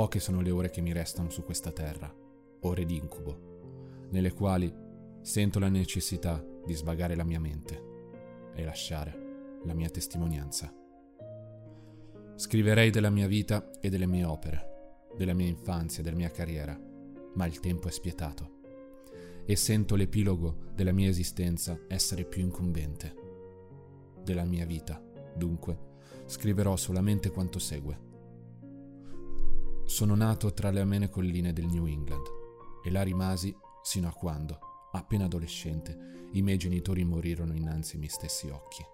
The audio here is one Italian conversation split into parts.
Poche sono le ore che mi restano su questa terra, ore di incubo, nelle quali sento la necessità di svagare la mia mente e lasciare la mia testimonianza. Scriverei della mia vita e delle mie opere, della mia infanzia, della mia carriera, ma il tempo è spietato e sento l'epilogo della mia esistenza essere più incombente. Della mia vita, dunque, scriverò solamente quanto segue. Sono nato tra le amene colline del New England e là rimasi sino a quando, appena adolescente, i miei genitori morirono innanzi ai miei stessi occhi.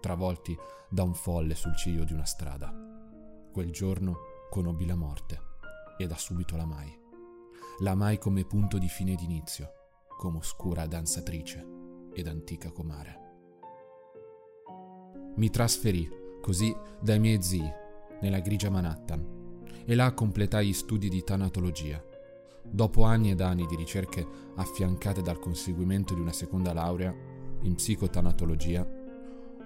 Travolti da un folle sul ciglio di una strada. Quel giorno conobbi la morte e da subito l'amai. L'amai come punto di fine ed inizio, come oscura danzatrice ed antica comare. Mi trasferì, così, dai miei zii, nella grigia Manhattan, e là completai gli studi di tanatologia. Dopo anni ed anni di ricerche affiancate dal conseguimento di una seconda laurea in psicotanatologia,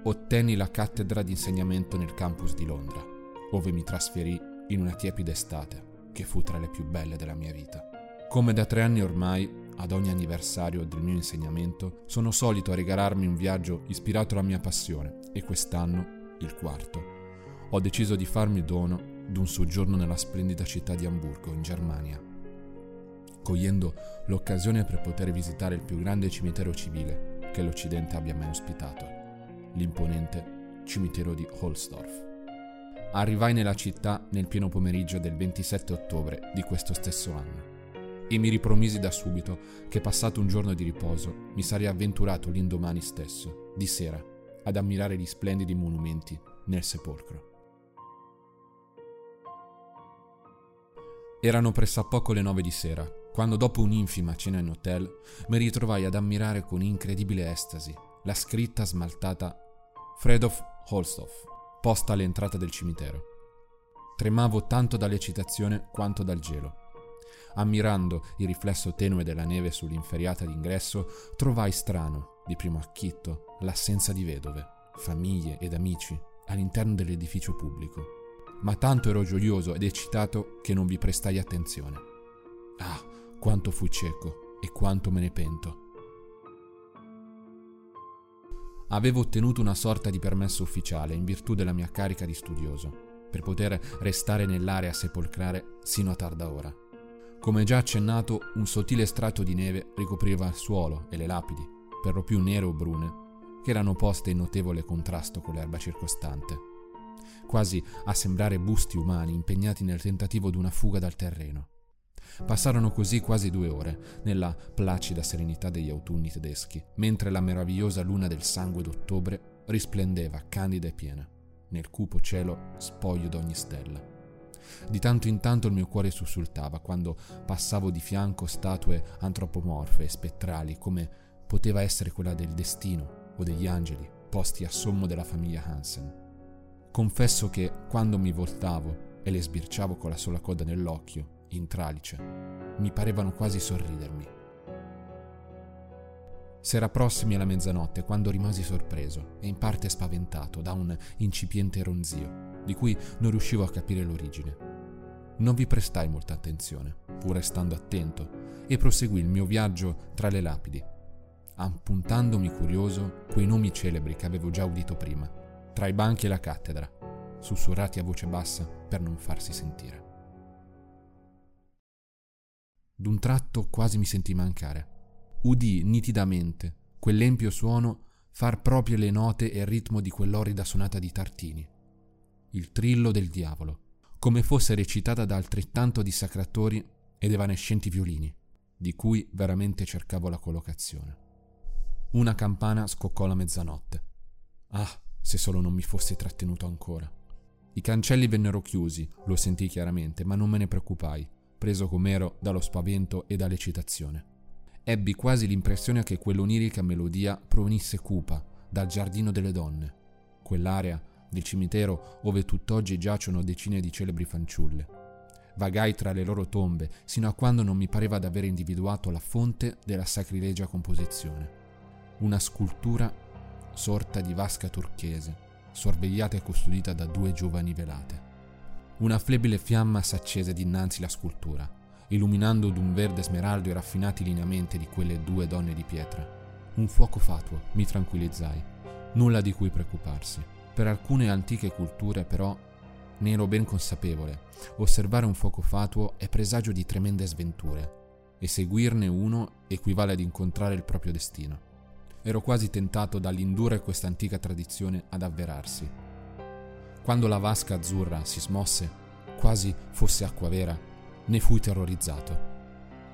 ottenni la cattedra di insegnamento nel campus di Londra, dove mi trasferì in una tiepida estate, che fu tra le più belle della mia vita. Come da tre anni ormai, ad ogni anniversario del mio insegnamento, sono solito a regalarmi un viaggio ispirato alla mia passione e quest'anno, il quarto, ho deciso di farmi dono d'un soggiorno nella splendida città di Amburgo, in Germania, cogliendo l'occasione per poter visitare il più grande cimitero civile che l'Occidente abbia mai ospitato, l'imponente cimitero di Holsdorf. Arrivai nella città nel pieno pomeriggio del 27 ottobre di questo stesso anno e mi ripromisi da subito che passato un giorno di riposo mi sarei avventurato l'indomani stesso, di sera, ad ammirare gli splendidi monumenti nel sepolcro. Erano pressappoco le nove di sera, quando dopo un'infima cena in hotel mi ritrovai ad ammirare con incredibile estasi la scritta smaltata Fredolf Holstoff, posta all'entrata del cimitero. Tremavo tanto dall'eccitazione quanto dal gelo ammirando il riflesso tenue della neve sull'inferiata d'ingresso, trovai strano, di primo acchitto, l'assenza di vedove, famiglie ed amici all'interno dell'edificio pubblico. Ma tanto ero gioioso ed eccitato che non vi prestai attenzione. Ah, quanto fui cieco e quanto me ne pento. Avevo ottenuto una sorta di permesso ufficiale in virtù della mia carica di studioso, per poter restare nell'area sepolcrale sino a tarda ora. Come già accennato, un sottile strato di neve ricopriva il suolo e le lapidi, per lo più nere o brune, che erano poste in notevole contrasto con l'erba circostante, quasi a sembrare busti umani impegnati nel tentativo di una fuga dal terreno. Passarono così quasi due ore, nella placida serenità degli autunni tedeschi, mentre la meravigliosa luna del sangue d'ottobre risplendeva candida e piena, nel cupo cielo spoglio d'ogni stella. Di tanto in tanto il mio cuore sussultava quando passavo di fianco statue antropomorfe e spettrali come poteva essere quella del destino o degli angeli posti a sommo della famiglia Hansen. Confesso che quando mi voltavo e le sbirciavo con la sola coda nell'occhio, in tralice, mi parevano quasi sorridermi. S'era prossimi alla mezzanotte quando rimasi sorpreso e in parte spaventato da un incipiente ronzio di cui non riuscivo a capire l'origine. Non vi prestai molta attenzione, pur restando attento, e proseguì il mio viaggio tra le lapidi, appuntandomi curioso quei nomi celebri che avevo già udito prima, tra i banchi e la cattedra, sussurrati a voce bassa per non farsi sentire. D'un tratto quasi mi sentì mancare. Udì nitidamente quell'empio suono far proprie le note e il ritmo di quell'orrida sonata di tartini il trillo del diavolo, come fosse recitata da altrettanto dissacratori ed evanescenti violini, di cui veramente cercavo la collocazione. Una campana scoccò la mezzanotte. Ah, se solo non mi fossi trattenuto ancora. I cancelli vennero chiusi, lo sentii chiaramente, ma non me ne preoccupai, preso com'ero dallo spavento e dall'eccitazione. Ebbi quasi l'impressione che quell'onirica melodia provenisse cupa dal giardino delle donne, quell'area del cimitero ove tutt'oggi giacciono decine di celebri fanciulle. Vagai tra le loro tombe sino a quando non mi pareva d'aver individuato la fonte della sacrilegia composizione. Una scultura sorta di vasca turchese, sorvegliata e custodita da due giovani velate. Una flebile fiamma s'accese dinanzi la scultura, illuminando d'un verde smeraldo i raffinati lineamenti di quelle due donne di pietra. Un fuoco fatuo, mi tranquillizzai. Nulla di cui preoccuparsi. Per alcune antiche culture, però, ne ero ben consapevole. Osservare un fuoco fatuo è presagio di tremende sventure, e seguirne uno equivale ad incontrare il proprio destino. Ero quasi tentato dall'indurre questa antica tradizione ad avverarsi. Quando la vasca azzurra si smosse, quasi fosse acqua vera, ne fui terrorizzato.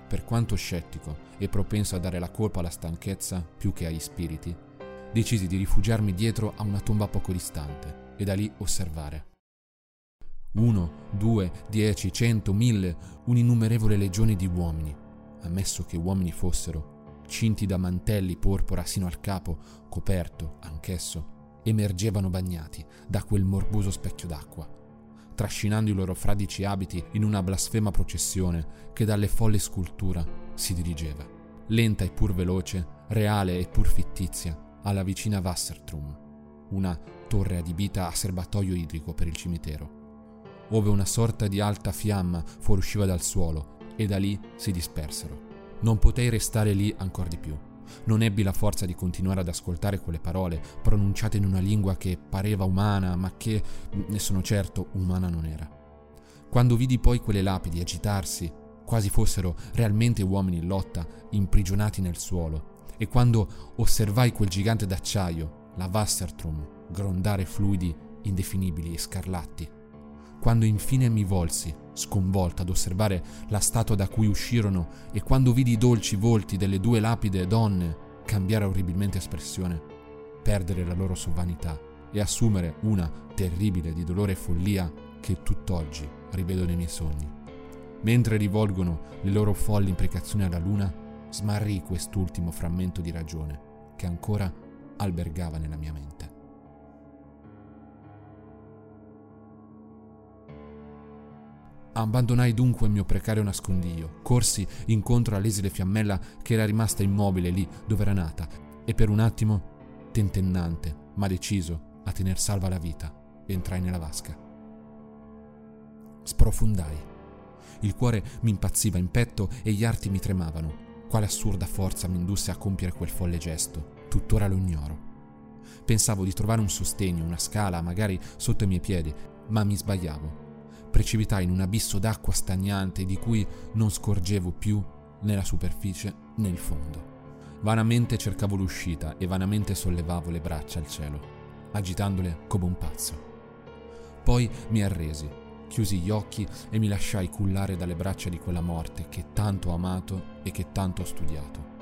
Per quanto scettico e propenso a dare la colpa alla stanchezza più che agli spiriti, decisi di rifugiarmi dietro a una tomba poco distante e da lì osservare. Uno, due, dieci, cento, mille, un'innumerevole legione di uomini, ammesso che uomini fossero, cinti da mantelli porpora sino al capo, coperto, anch'esso, emergevano bagnati da quel morboso specchio d'acqua, trascinando i loro fradici abiti in una blasfema processione che dalle folle scultura si dirigeva, lenta e pur veloce, reale e pur fittizia, alla vicina Wassertrum, una torre adibita a serbatoio idrico per il cimitero, ove una sorta di alta fiamma fuoriusciva dal suolo e da lì si dispersero non potei restare lì ancora di più. Non ebbi la forza di continuare ad ascoltare quelle parole, pronunciate in una lingua che pareva umana, ma che, ne sono certo, umana non era. Quando vidi poi quelle lapidi agitarsi, quasi fossero realmente uomini in lotta, imprigionati nel suolo, e quando osservai quel gigante d'acciaio, la Wassertrum, grondare fluidi indefinibili e scarlatti, quando infine mi volsi, sconvolta, ad osservare la statua da cui uscirono e quando vidi i dolci volti delle due lapide donne cambiare orribilmente espressione, perdere la loro sovranità e assumere una terribile di dolore e follia che tutt'oggi rivedo nei miei sogni. Mentre rivolgono le loro folli imprecazioni alla luna, smarrì quest'ultimo frammento di ragione che ancora albergava nella mia mente. Abbandonai dunque il mio precario nascondiglio, corsi incontro all'esile fiammella che era rimasta immobile lì dove era nata e per un attimo, tentennante, ma deciso a tener salva la vita, entrai nella vasca. Sprofondai. Il cuore mi impazziva in petto e gli arti mi tremavano. Quale assurda forza mi indusse a compiere quel folle gesto, tuttora lo ignoro. Pensavo di trovare un sostegno, una scala, magari sotto i miei piedi, ma mi sbagliavo precipitai in un abisso d'acqua stagnante di cui non scorgevo più né la superficie né il fondo. Vanamente cercavo l'uscita e vanamente sollevavo le braccia al cielo, agitandole come un pazzo. Poi mi arresi, chiusi gli occhi e mi lasciai cullare dalle braccia di quella morte che tanto ho amato e che tanto ho studiato.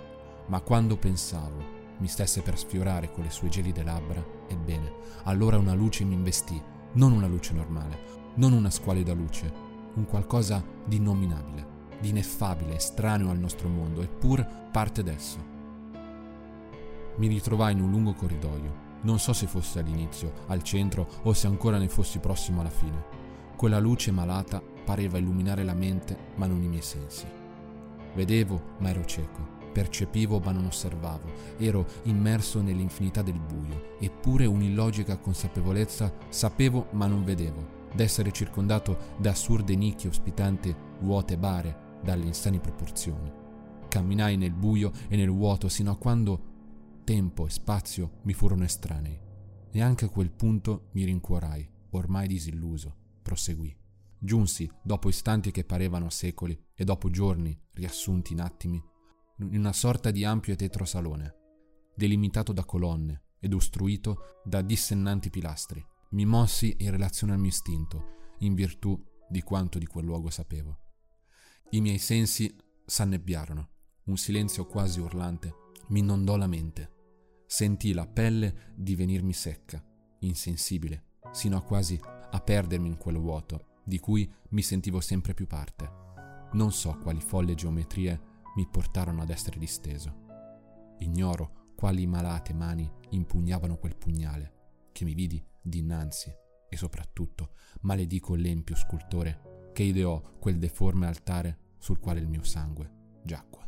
Ma quando pensavo mi stesse per sfiorare con le sue gelide labbra, ebbene, allora una luce mi investì, non una luce normale, non una squalida luce, un qualcosa di innominabile, di ineffabile, estraneo al nostro mondo, eppur parte d'esso. Mi ritrovai in un lungo corridoio, non so se fosse all'inizio, al centro o se ancora ne fossi prossimo alla fine. Quella luce malata pareva illuminare la mente ma non i miei sensi. Vedevo ma ero cieco, percepivo ma non osservavo, ero immerso nell'infinità del buio, eppure un'illogica consapevolezza sapevo ma non vedevo, d'essere circondato da assurde nicchie ospitanti vuote bare dalle insani proporzioni. Camminai nel buio e nel vuoto sino a quando tempo e spazio mi furono estranei. E anche a quel punto mi rincuorai, ormai disilluso, proseguì. Giunsi, dopo istanti che parevano secoli e dopo giorni riassunti in attimi, in una sorta di ampio e tetro salone, delimitato da colonne ed ostruito da dissennanti pilastri, mi mossi in relazione al mio istinto, in virtù di quanto di quel luogo sapevo. I miei sensi s'annebbiarono, un silenzio quasi urlante mi inondò la mente. Sentii la pelle divenirmi secca, insensibile, sino a quasi a perdermi in quel vuoto, di cui mi sentivo sempre più parte. Non so quali folle geometrie mi portarono ad essere disteso. Ignoro quali malate mani impugnavano quel pugnale, che mi vidi dinanzi e soprattutto maledico l'empio scultore che ideò quel deforme altare sul quale il mio sangue giacque.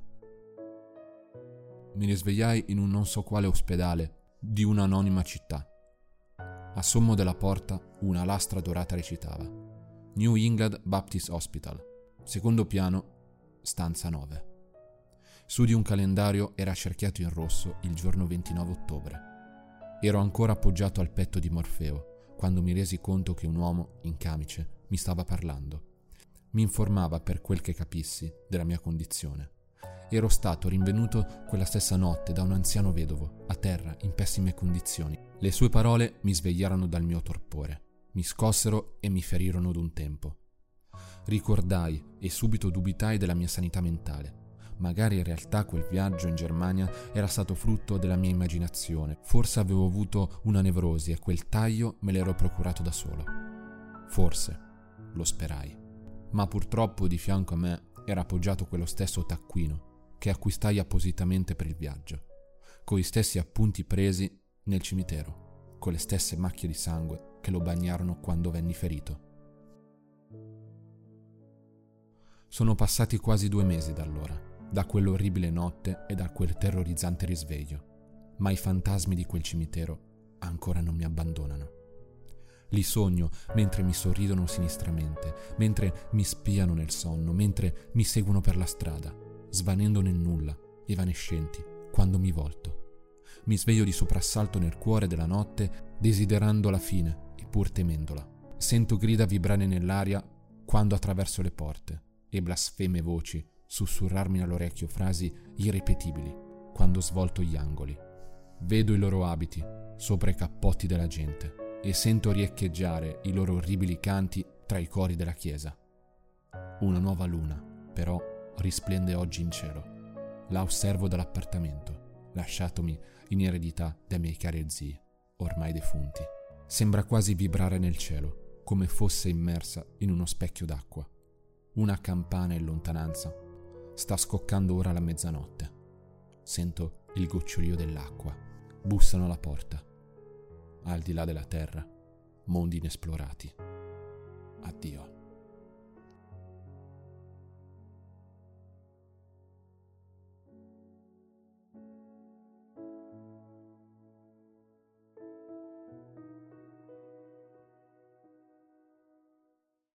Mi risvegliai in un non so quale ospedale di un'anonima città. A sommo della porta una lastra dorata recitava New England Baptist Hospital, secondo piano, stanza 9. Su di un calendario era cerchiato in rosso il giorno 29 ottobre. Ero ancora appoggiato al petto di Morfeo quando mi resi conto che un uomo in camice mi stava parlando. Mi informava per quel che capissi della mia condizione. Ero stato rinvenuto quella stessa notte da un anziano vedovo, a terra, in pessime condizioni. Le sue parole mi svegliarono dal mio torpore, mi scossero e mi ferirono d'un tempo. Ricordai e subito dubitai della mia sanità mentale. Magari in realtà quel viaggio in Germania era stato frutto della mia immaginazione. Forse avevo avuto una nevrosi e quel taglio me l'ero procurato da solo. Forse, lo sperai. Ma purtroppo di fianco a me era appoggiato quello stesso taccuino che acquistai appositamente per il viaggio, con gli stessi appunti presi nel cimitero, con le stesse macchie di sangue che lo bagnarono quando venni ferito. Sono passati quasi due mesi da allora, da quell'orribile notte e da quel terrorizzante risveglio, ma i fantasmi di quel cimitero ancora non mi abbandonano. Li sogno mentre mi sorridono sinistramente, mentre mi spiano nel sonno, mentre mi seguono per la strada, svanendo nel nulla, evanescenti, quando mi volto. Mi sveglio di soprassalto nel cuore della notte, desiderando la fine e pur temendola. Sento grida vibrare nell'aria quando attraverso le porte e blasfeme voci sussurrarmi all'orecchio frasi irripetibili quando svolto gli angoli. Vedo i loro abiti sopra i cappotti della gente e sento riecheggiare i loro orribili canti tra i cori della chiesa. Una nuova luna, però, risplende oggi in cielo. La osservo dall'appartamento, lasciatomi in eredità dai miei cari zii, ormai defunti. Sembra quasi vibrare nel cielo, come fosse immersa in uno specchio d'acqua. Una campana in lontananza sta scoccando ora la mezzanotte. Sento il gocciolio dell'acqua. Bussano alla porta. Al di là della terra, mondi inesplorati. Addio.